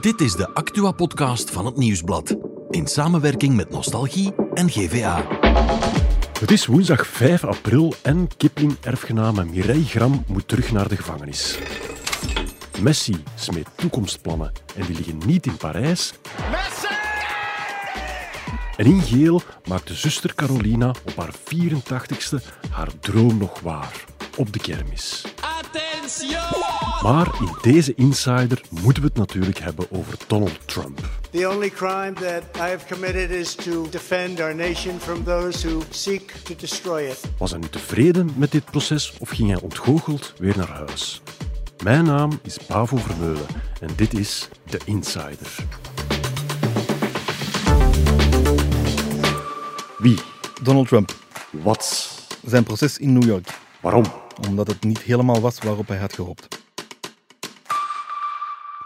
Dit is de Actua-podcast van het Nieuwsblad. In samenwerking met Nostalgie en GVA. Het is woensdag 5 april en Kipling-erfgename Mireille Gram moet terug naar de gevangenis. Messi smeet toekomstplannen en die liggen niet in Parijs. En in geel maakte zuster Carolina op haar 84ste haar droom nog waar. Op de kermis. Maar in deze Insider moeten we het natuurlijk hebben over Donald Trump. The only crime that I have committed is to defend our nation from those who seek to destroy it. Was hij nu tevreden met dit proces of ging hij ontgoocheld weer naar huis? Mijn naam is Pavo Vermeulen en dit is The Insider. Wie? Donald Trump. Wat? Zijn proces in New York. Waarom? Omdat het niet helemaal was waarop hij had gehoopt.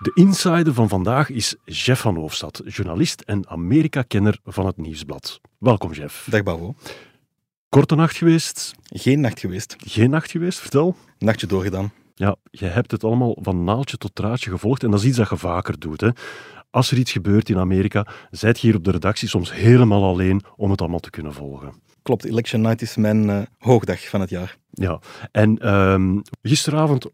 De insider van vandaag is Jeff van Hoofdstad, journalist en Amerika-kenner van het Nieuwsblad. Welkom, Jeff. Dag Bavo. Korte nacht geweest? Geen nacht geweest. Geen nacht geweest? Vertel. Nachtje doorgedaan. Ja, je hebt het allemaal van naaltje tot draadje gevolgd en dat is iets dat je vaker doet. Hè? Als er iets gebeurt in Amerika, zijt je hier op de redactie soms helemaal alleen om het allemaal te kunnen volgen. Klopt, Election Night is mijn uh, hoogdag van het jaar. Ja, en um, gisteravond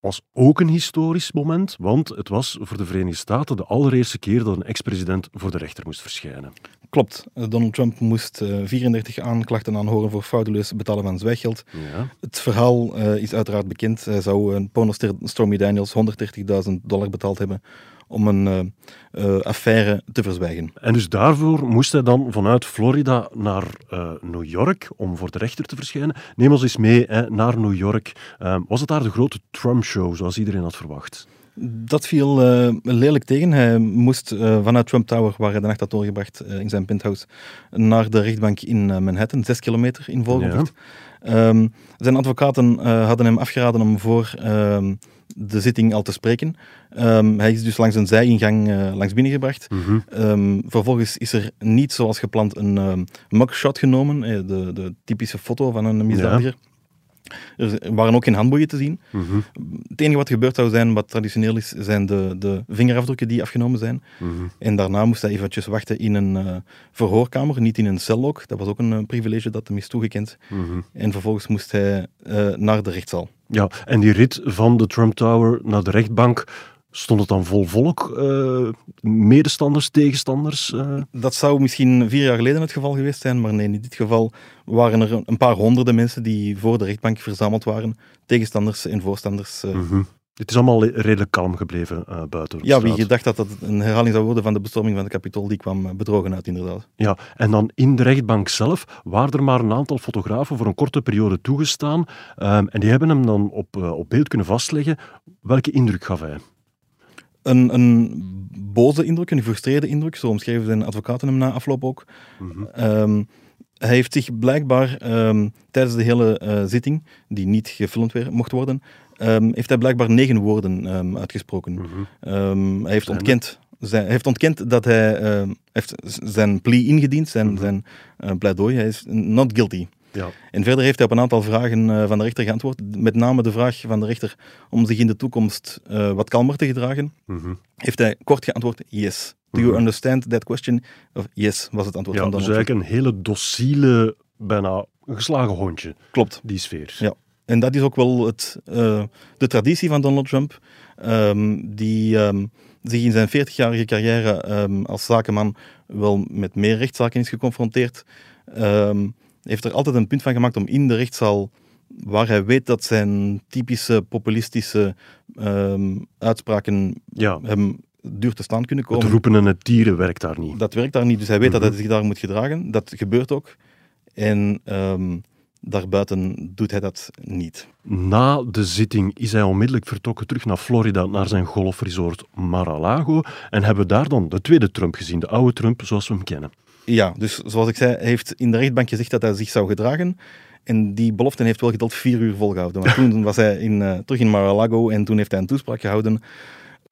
was ook een historisch moment, want het was voor de Verenigde Staten de allereerste keer dat een ex-president voor de rechter moest verschijnen. Klopt. Donald Trump moest uh, 34 aanklachten aanhoren voor frauduleus betalen van zwijggeld. Ja. Het verhaal uh, is uiteraard bekend. Hij zou een pornoster Stormy Daniels 130.000 dollar betaald hebben om een uh, affaire te verzwijgen. En dus daarvoor moest hij dan vanuit Florida naar uh, New York om voor de rechter te verschijnen. Neem ons eens mee hè, naar New York. Uh, was het daar de grote Trump-show, zoals iedereen had verwacht? Dat viel uh, lelijk tegen. Hij moest uh, vanuit Trump Tower, waar hij de nacht had doorgebracht uh, in zijn penthouse, naar de rechtbank in Manhattan, zes kilometer in volgopdracht. Ja. Um, zijn advocaten hadden hem afgeraden om voor um, de zitting al te spreken. Um, hij is dus langs een zijingang uh, langs binnengebracht. Mm -hmm. um, vervolgens is er niet zoals gepland een um, mugshot genomen, eh, de, de, typische foto van een misdadiger. Ja. Er waren ook geen handboeien te zien. Mm -hmm. Het enige wat gebeurd zou zijn, wat traditioneel is, zijn de, de vingerafdrukken die afgenomen zijn. Mm -hmm. En daarna moest hij eventjes wachten in een uh, verhoorkamer, niet in een cel ook. Dat was ook een uh, privilege dat hem is toegekend. -hmm. En vervolgens moest hij uh, naar de rechtszaal. Ja, en die rit van de Trump Tower naar de rechtbank, stond het dan vol volk? Uh, medestanders, tegenstanders? Uh? Dat zou misschien vier jaar geleden het geval geweest zijn, maar nee, in dit geval waren er een paar honderden mensen die voor de rechtbank verzameld waren. Tegenstanders en voorstanders. Uh. Mm -hmm. Het is allemaal redelijk kalm gebleven uh, buiten. Ja, wie gedacht dat dat een herhaling zou worden van de bestorming van de Capitool, die kwam bedrogen uit, inderdaad. Ja, en dan in de rechtbank zelf waren er maar een aantal fotografen voor een korte periode toegestaan. Um, en die hebben hem dan op, uh, op beeld kunnen vastleggen. Welke indruk gaf hij? Een, een boze indruk, een gefrustreerde indruk, zo omschreven zijn advocaten hem na afloop ook. Mm -hmm. um, hij heeft zich blijkbaar um, tijdens de hele uh, zitting, die niet gefilmd weer, mocht worden, um, heeft hij blijkbaar negen woorden um, uitgesproken. Mm -hmm. hij heeft ontkend, zijn, heeft ontkend dat hij heeft zijn plea ingediend, zijn, Mhm. mm -hmm. zijn uh, pleidooi. Hij is not guilty. Ja. En verder heeft hij op een aantal vragen uh, van de rechter geantwoord. Met name de vraag van de rechter om zich in de toekomst uh, wat kalmer te gedragen. Mm -hmm. Heeft hij kort geantwoord: yes. Do you understand that question? Of yes, was het antwoord ja, van dus Donald eigenlijk een hele dociele, bijna geslagen hondje. Klopt. Die sfeer. Ja. En dat is ook wel het, uh, de traditie van Donald Trump, um, die um, zich in zijn 40-jarige carrière um, als zakenman wel met meer rechtszaken is geconfronteerd. heeft er altijd een punt van gemaakt om in de rechtszaal, waar hij weet dat zijn typische populistische uitspraken ja. hem duur te staan kunnen komen. Het roepen en het tieren werkt daar niet. Dat werkt daar niet, dus hij weet mm -hmm. dat hij zich daar moet gedragen. Dat gebeurt ook. En um, daarbuiten doet hij dat niet. Na de zitting is hij onmiddellijk vertrokken terug naar Florida, naar zijn golfresort Mar-a-Lago. En hebben we daar dan de tweede Trump gezien, de oude Trump zoals we hem kennen. Ja, dus zoals ik zei, hij heeft in de rechtbank gezegd dat hij zich zou gedragen. En die belofte heeft wel geteld vier uur volgehouden. Maar toen was hij in, uh, terug in Mar-a-Lago en toen heeft hij een toespraak gehouden.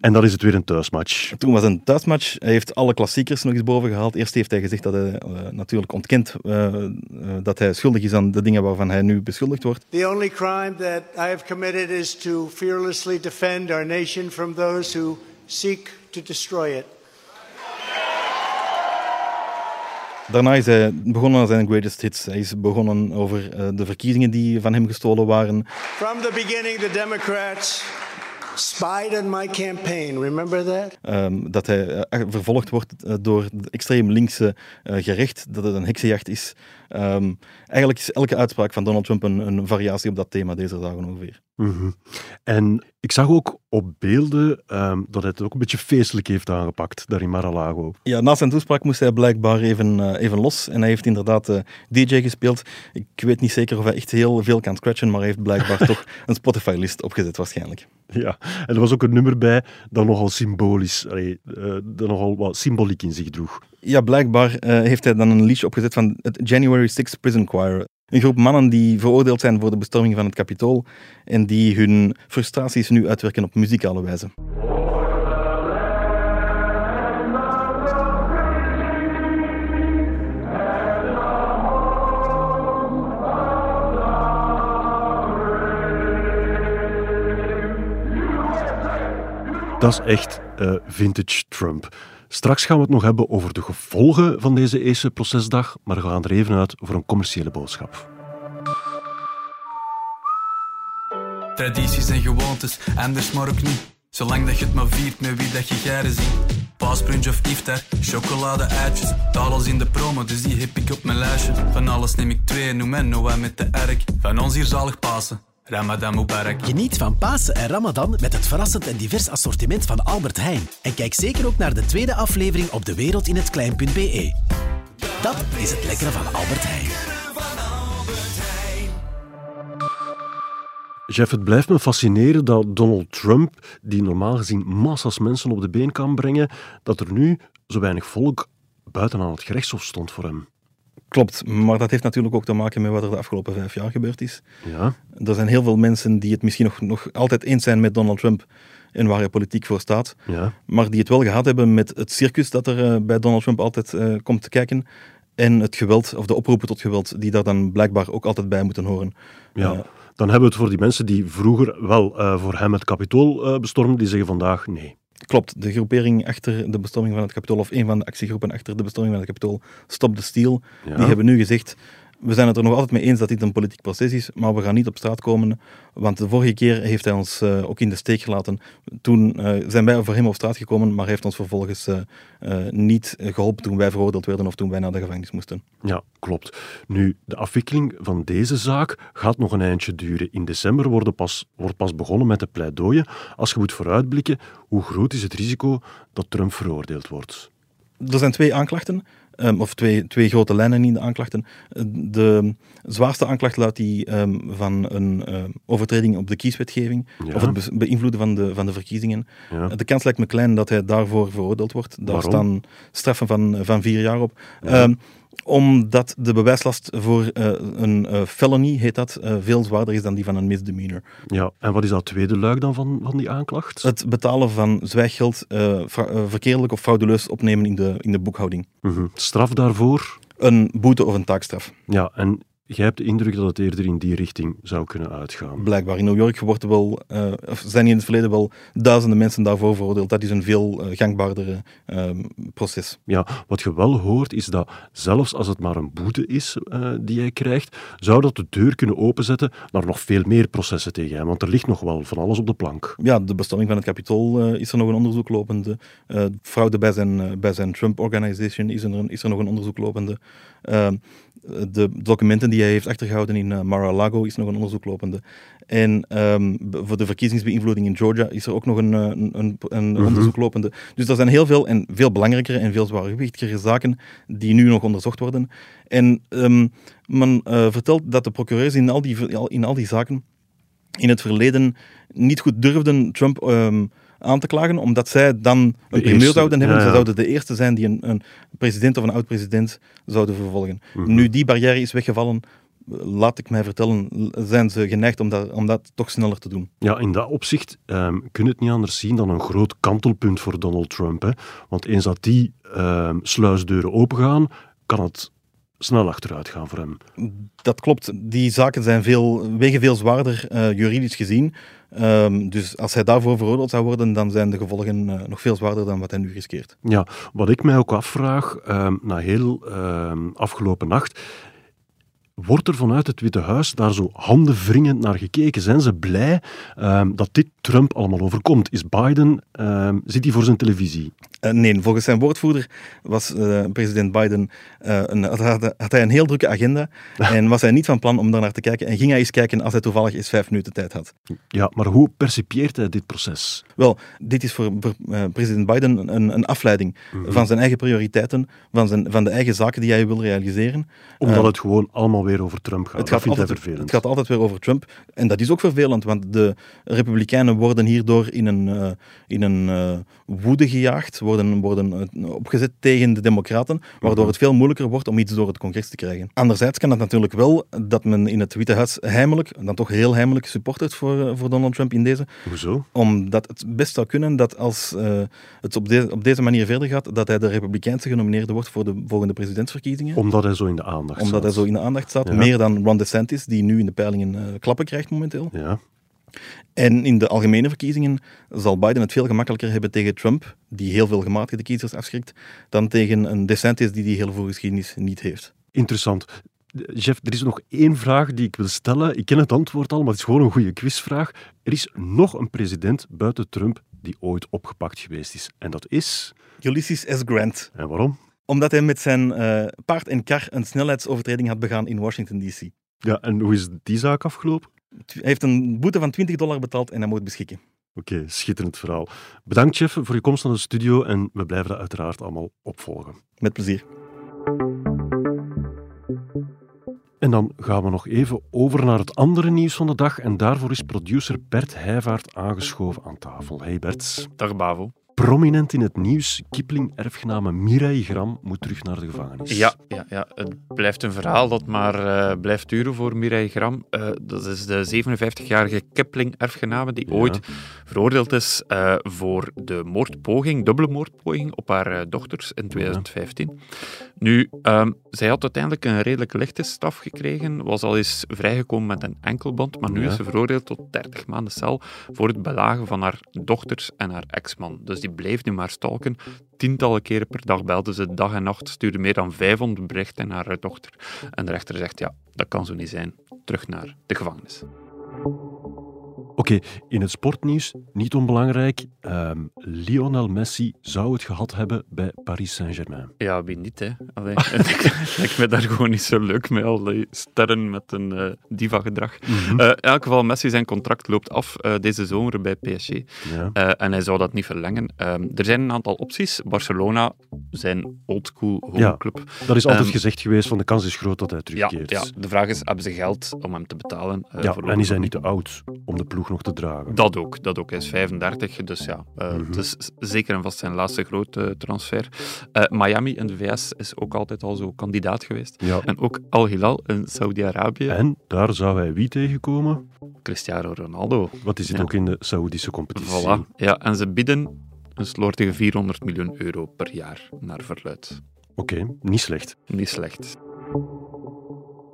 En dan is het weer een thuismatch. Toen was het een thuismatch. Hij heeft alle klassiekers nog eens boven gehaald. Eerst heeft hij gezegd dat hij uh, natuurlijk ontkent uh, uh, dat hij schuldig is aan de dingen waarvan hij nu beschuldigd wordt. The only crime that I have committed is to fearlessly defend our nation from those who seek to destroy it. Daarna is hij begonnen aan zijn greatest hits. Hij is begonnen over uh, de verkiezingen die van hem gestolen waren. From the beginning, the Democrats spied on my campaign. Remember that? Um, dat hij uh, vervolgd wordt uh, door het extreem linkse gerecht, dat het een heksenjacht is. Um, eigenlijk is elke uitspraak van Donald Trump een, een variatie op dat thema deze dagen ongeveer. Mm -hmm. En ik zag ook op beelden um, dat hij het ook een beetje feestelijk heeft aangepakt, daar in Mar-a-Lago. Ja, na zijn toespraak moest hij blijkbaar even, uh, even los. En hij heeft inderdaad uh, DJ gespeeld. Ik weet niet zeker of hij echt heel veel kan scratchen, maar hij heeft blijkbaar toch een Spotify-list opgezet waarschijnlijk. Ja, en er was ook een nummer bij dat nogal symbolisch, allee, uh, dat nogal wat symboliek in zich droeg. Ja, blijkbaar heeft hij dan een liedje opgezet van het January 6 Prison Choir. Een groep mannen die veroordeeld zijn voor de bestorming van het kapitool en die hun frustraties nu uitwerken op muzikale wijze. Dat is echt uh, vintage Trump. Straks gaan we het nog hebben over de gevolgen van deze eerste procesdag, maar we gaan er even uit voor een commerciële boodschap. Tradities en gewoontes, anders maar ook niet. Zolang dat je het maar viert met wie dat je garen ziet. Paasbrunch of iftar, chocolade eitjes. Talels in de promo, dus die heb ik op mijn lijstje. Van alles neem ik twee, noem en Noah met de erk. Van ons hier zalig Pasen. Ramadan Mubarak. Geniet van Pasen en Ramadan met het verrassend en divers assortiment van Albert Heijn. En kijk zeker ook naar de tweede aflevering op dewereldinhetklein.be. Dat is het lekkere van Albert Heijn. Jeff, het blijft me fascineren dat Donald Trump, die normaal gezien massas mensen op de been kan brengen, dat er nu zo weinig volk buiten aan het gerechtshof stond voor hem. Klopt, maar dat heeft natuurlijk ook te maken met wat er de afgelopen vijf jaar gebeurd is. Ja. Er zijn heel veel mensen die het misschien nog, nog altijd eens zijn met Donald Trump en waar hij politiek voor staat, ja. maar die het wel gehad hebben met het circus dat er uh, bij Donald Trump altijd uh, komt te kijken en het geweld, of de oproepen tot geweld, die daar dan blijkbaar ook altijd bij moeten horen. Ja. Uh, dan hebben we het voor die mensen die vroeger wel voor hem het kapitool bestormden, die zeggen vandaag nee. Klopt, de groepering achter de bestorming van het kapitool, of een van de actiegroepen achter de bestorming van het kapitool, Stop the Steal, ja. die hebben nu gezegd, we zijn het er nog altijd mee eens dat dit een politiek proces is, maar we gaan niet op straat komen, want de vorige keer heeft hij ons uh, ook in de steek gelaten. Toen uh, zijn wij voor hem op straat gekomen, maar heeft ons vervolgens uh, niet geholpen toen wij veroordeeld werden of toen wij naar de gevangenis moesten. Ja, klopt. Nu, de afwikkeling van deze zaak gaat nog een eindje duren. In december wordt pas, wordt pas begonnen met de pleidooien. Als je moet vooruitblikken, hoe groot is het risico dat Trump veroordeeld wordt? Er zijn twee aanklachten. Um, of twee, twee grote lijnen in de aanklachten. De zwaarste aanklacht luidt die um, van een uh, overtreding op de kieswetgeving, ja. of het be beïnvloeden van de, van de verkiezingen. Ja. De kans lijkt me klein dat hij daarvoor veroordeeld wordt. Daar Waarom? staan straffen van, van vier jaar op. Ja. Um, omdat de bewijslast voor uh, een uh, felony, heet dat, uh, veel zwaarder is dan die van een misdemeanor. Ja, en wat is dat tweede luik dan van, van die aanklacht? Het betalen van zwijggeld, verkeerlijk of frauduleus opnemen in de, in de boekhouding. -hmm. Straf daarvoor? Een boete of een taakstraf. Ja, en jij hebt de indruk dat het eerder in die richting zou kunnen uitgaan. Blijkbaar. In New York wordt er wel, uh, of zijn in het verleden wel duizenden mensen daarvoor veroordeeld. Dat is een veel uh, gangbaardere uh, proces. Ja, wat je wel hoort is dat zelfs als het maar een boete is uh, die hij krijgt, zou dat de deur kunnen openzetten naar nog veel meer processen tegen hem. Want er ligt nog wel van alles op de plank. Ja, de bestemming van het kapitool is er nog een onderzoek lopende. fraude bij zijn, bij zijn Trump Organization is er, is er nog een onderzoek lopende. de documenten die hij heeft achtergehouden in uh, Mar-a-Lago is nog een onderzoek lopende. En um, voor de verkiezingsbeïnvloeding in Georgia is er ook nog een, een, een, een Mhm. onderzoek lopende. Dus er zijn heel veel en veel belangrijkere en veel zwaargewichtigere zaken die nu nog onderzocht worden. En um, men uh, vertelt dat de procureurs in al, die, in al die zaken in het verleden niet goed durfden Trump um, aan te klagen, omdat zij dan een primeur zouden hebben. Ja, ja. Ze zouden de eerste zijn die een, een president of een oud-president zouden vervolgen. Mhm. Mm -hmm. Nu die barrière is weggevallen, laat ik mij vertellen, zijn ze geneigd om dat, om dat toch sneller te doen. Ja, in dat opzicht um, kun je het niet anders zien dan een groot kantelpunt voor Donald Trump. Hè? Want eens dat die um, sluisdeuren opengaan, kan het snel achteruit gaan voor hem. Dat klopt. Die zaken zijn veel, wegen veel zwaarder uh, juridisch gezien. Um, dus als hij daarvoor veroordeeld zou worden, dan zijn de gevolgen uh, nog veel zwaarder dan wat hij nu riskeert. Ja, wat ik mij ook afvraag, um, na heel uh, afgelopen nacht, Wordt er vanuit het Witte Huis daar zo handenwringend naar gekeken? Zijn ze blij um, dat dit Trump allemaal overkomt? Is Biden, um, zit hij voor zijn televisie? Uh, nee, volgens zijn woordvoerder was uh, president Biden, uh, een, had, had, hij een heel drukke agenda en was hij niet van plan om daar naar te kijken en ging hij eens kijken als hij toevallig eens vijf minuten tijd had. Ja, maar hoe percipieert hij dit proces? Wel, dit is voor, voor president Biden een, een afleiding mm -hmm. van zijn eigen prioriteiten, van, zijn, van de eigen zaken die hij wil realiseren. Omdat het gewoon allemaal weer over Trump gaat. Het gaat, altijd, vervelend. het gaat altijd weer over Trump. En dat is ook vervelend, want de Republikeinen worden hierdoor in een, in een woede gejaagd, worden, worden uh, opgezet tegen de Democraten, waardoor mhm. het veel moeilijker wordt om iets door het congres te krijgen. Anderzijds kan het natuurlijk wel dat men in het Witte Huis heimelijk, dan toch heel heimelijk, supportert voor, voor Donald Trump in deze. Hoezo? Omdat het best zou kunnen dat als het op, de, op deze manier verder gaat, dat hij de Republikeinse genomineerde wordt voor de volgende presidentsverkiezingen. Omdat hij zo in de aandacht Omdat hij zo in de aandacht staat. Ja. Meer dan Ron DeSantis, die nu in de peilingen uh, klappen krijgt momenteel. Ja. En in de algemene verkiezingen zal Biden het veel gemakkelijker hebben tegen Trump, die heel veel gematigde kiezers afschrikt, dan tegen een DeSantis die die heel veel geschiedenis niet heeft. Interessant. Jeff, er is nog één vraag die ik wil stellen. Ik ken het antwoord al, maar het is gewoon een goede quizvraag. Er is nog een president buiten Trump die ooit opgepakt geweest is. En dat is... Ulysses S. Grant. En waarom? Omdat hij met zijn uh, paard en kar een snelheidsovertreding had begaan in Washington, D.C. Ja, en hoe is die zaak afgelopen? Hij heeft een boete van 20 dollar betaald en hij moet beschikken. Oké, okay, schitterend verhaal. Bedankt, chef, voor je komst naar de studio en we blijven dat uiteraard allemaal opvolgen. Met plezier. En dan gaan we nog even over naar het andere nieuws van de dag. En daarvoor is producer Bert Heijvaart aangeschoven aan tafel. Hey Bert. Dag Bavo prominent in het nieuws. Kipling-erfgename Mireille Gram moet terug naar de gevangenis. Ja, ja, ja. het blijft een verhaal dat maar uh, blijft duren voor Mireille Gram. Uh, dat is de 57-jarige Kipling-erfgename die ja. ooit veroordeeld is uh, voor de moordpoging, dubbele moordpoging op haar dochters in 2015. Ja. Nu, um, zij had uiteindelijk een redelijk lichte straf gekregen, was al eens vrijgekomen met een enkelband, maar nu ja. is ze veroordeeld tot 30 maanden cel voor het belagen van haar dochters en haar ex-man. Dus die bleef nu maar stalken. Tientallen keren per dag belde ze dag en nacht, stuurde meer dan 500 berichten naar haar dochter. En de rechter zegt, ja, dat kan zo niet zijn. Terug naar de gevangenis. Oké, okay, in het sportnieuws, niet onbelangrijk, um, Lionel Messi zou het gehad hebben bij Paris Saint-Germain. Ja, wie niet, hè. Allee, lijkt me daar gewoon niet zo leuk mee, al die sterren met een uh, diva-gedrag. Mm -hmm. uh, in elk geval, Messi zijn contract loopt af uh, deze zomer bij PSG. Ja. en hij zou dat niet verlengen. Um, er zijn een aantal opties. Barcelona, zijn oldschool homeclub. Ja, dat is altijd um, gezegd geweest, van de kans is groot dat hij terugkeert. Ja, ja, de vraag is, hebben ze geld om hem te betalen? ja, en is hij niet te oud om de ploeg nog te dragen. Dat ook, dat ook. Hij is 35, dus ja, uh, mm -hmm. het is zeker en vast zijn laatste grote transfer. Uh, Miami in de VS is ook altijd al zo kandidaat geweest. Ja. En ook Al Hilal in Saudi-Arabië. En daar zou hij wie tegenkomen? Cristiano Ronaldo. Wat is het ja. ook in de Saoedische competitie? Voilà. Ja, en ze bieden een slordige 400 miljoen euro per jaar naar verluid. Oké, okay, niet slecht. Niet slecht.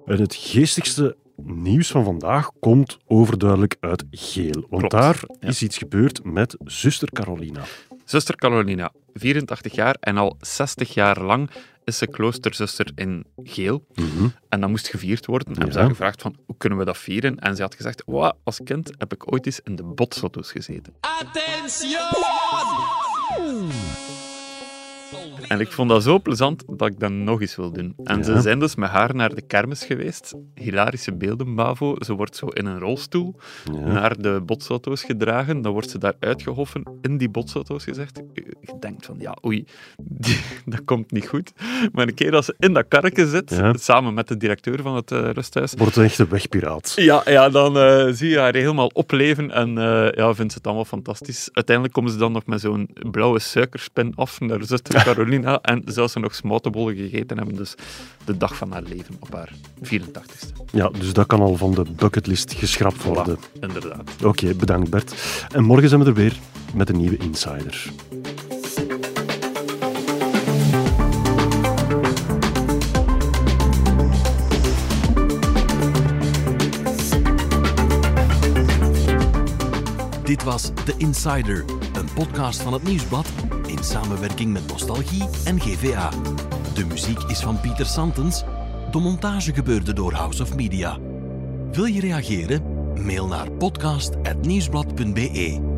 En het geestigste nieuws van vandaag komt overduidelijk uit Geel. Want Klopt, daar ja. is iets gebeurd met zuster Carolina. Zuster Carolina, 84 jaar en al 60 jaar lang is ze kloosterzuster in Geel. Mm -hmm. En dat moest gevierd worden. En ja. hebben ze haar gevraagd van, hoe kunnen we dat vieren? En ze had gezegd, wow, als kind heb ik ooit eens in de botsauto's gezeten. Attention! En ik vond dat zo plezant dat ik dat nog eens wil doen. En ja. ze zijn dus met haar naar de kermis geweest. Hilarische beelden, Bavo. Ze wordt zo in een rolstoel ja. naar de botsauto's gedragen. Dan wordt ze daar uitgehoffen, in die botsauto's gezegd. Je denkt van, ja, oei, die, dat komt niet goed. Maar een keer als ze in dat karretje zit, ja. samen met de directeur van het uh, rusthuis... Wordt een echte wegpiraat. Ja, ja dan uh, zie je haar helemaal opleven en uh, ja, vindt ze het allemaal fantastisch. Uiteindelijk komen ze dan nog met zo'n blauwe suikerspin af naar zuster Carolina. En zelfs ze nog smoutenbollen gegeten hebben. Dus de dag van haar leven op haar 84ste. Ja, dus dat kan al van de bucketlist geschrapt worden. Inderdaad. Oké, bedankt Bert. En morgen zijn we er weer met een nieuwe Insider. Dit was The Insider, een podcast van het Nieuwsblad in samenwerking met Nostalgie en GVA. De muziek is van Pieter Santens. De montage gebeurde door House of Media. Wil je reageren? Mail naar podcast.nieuwsblad.be.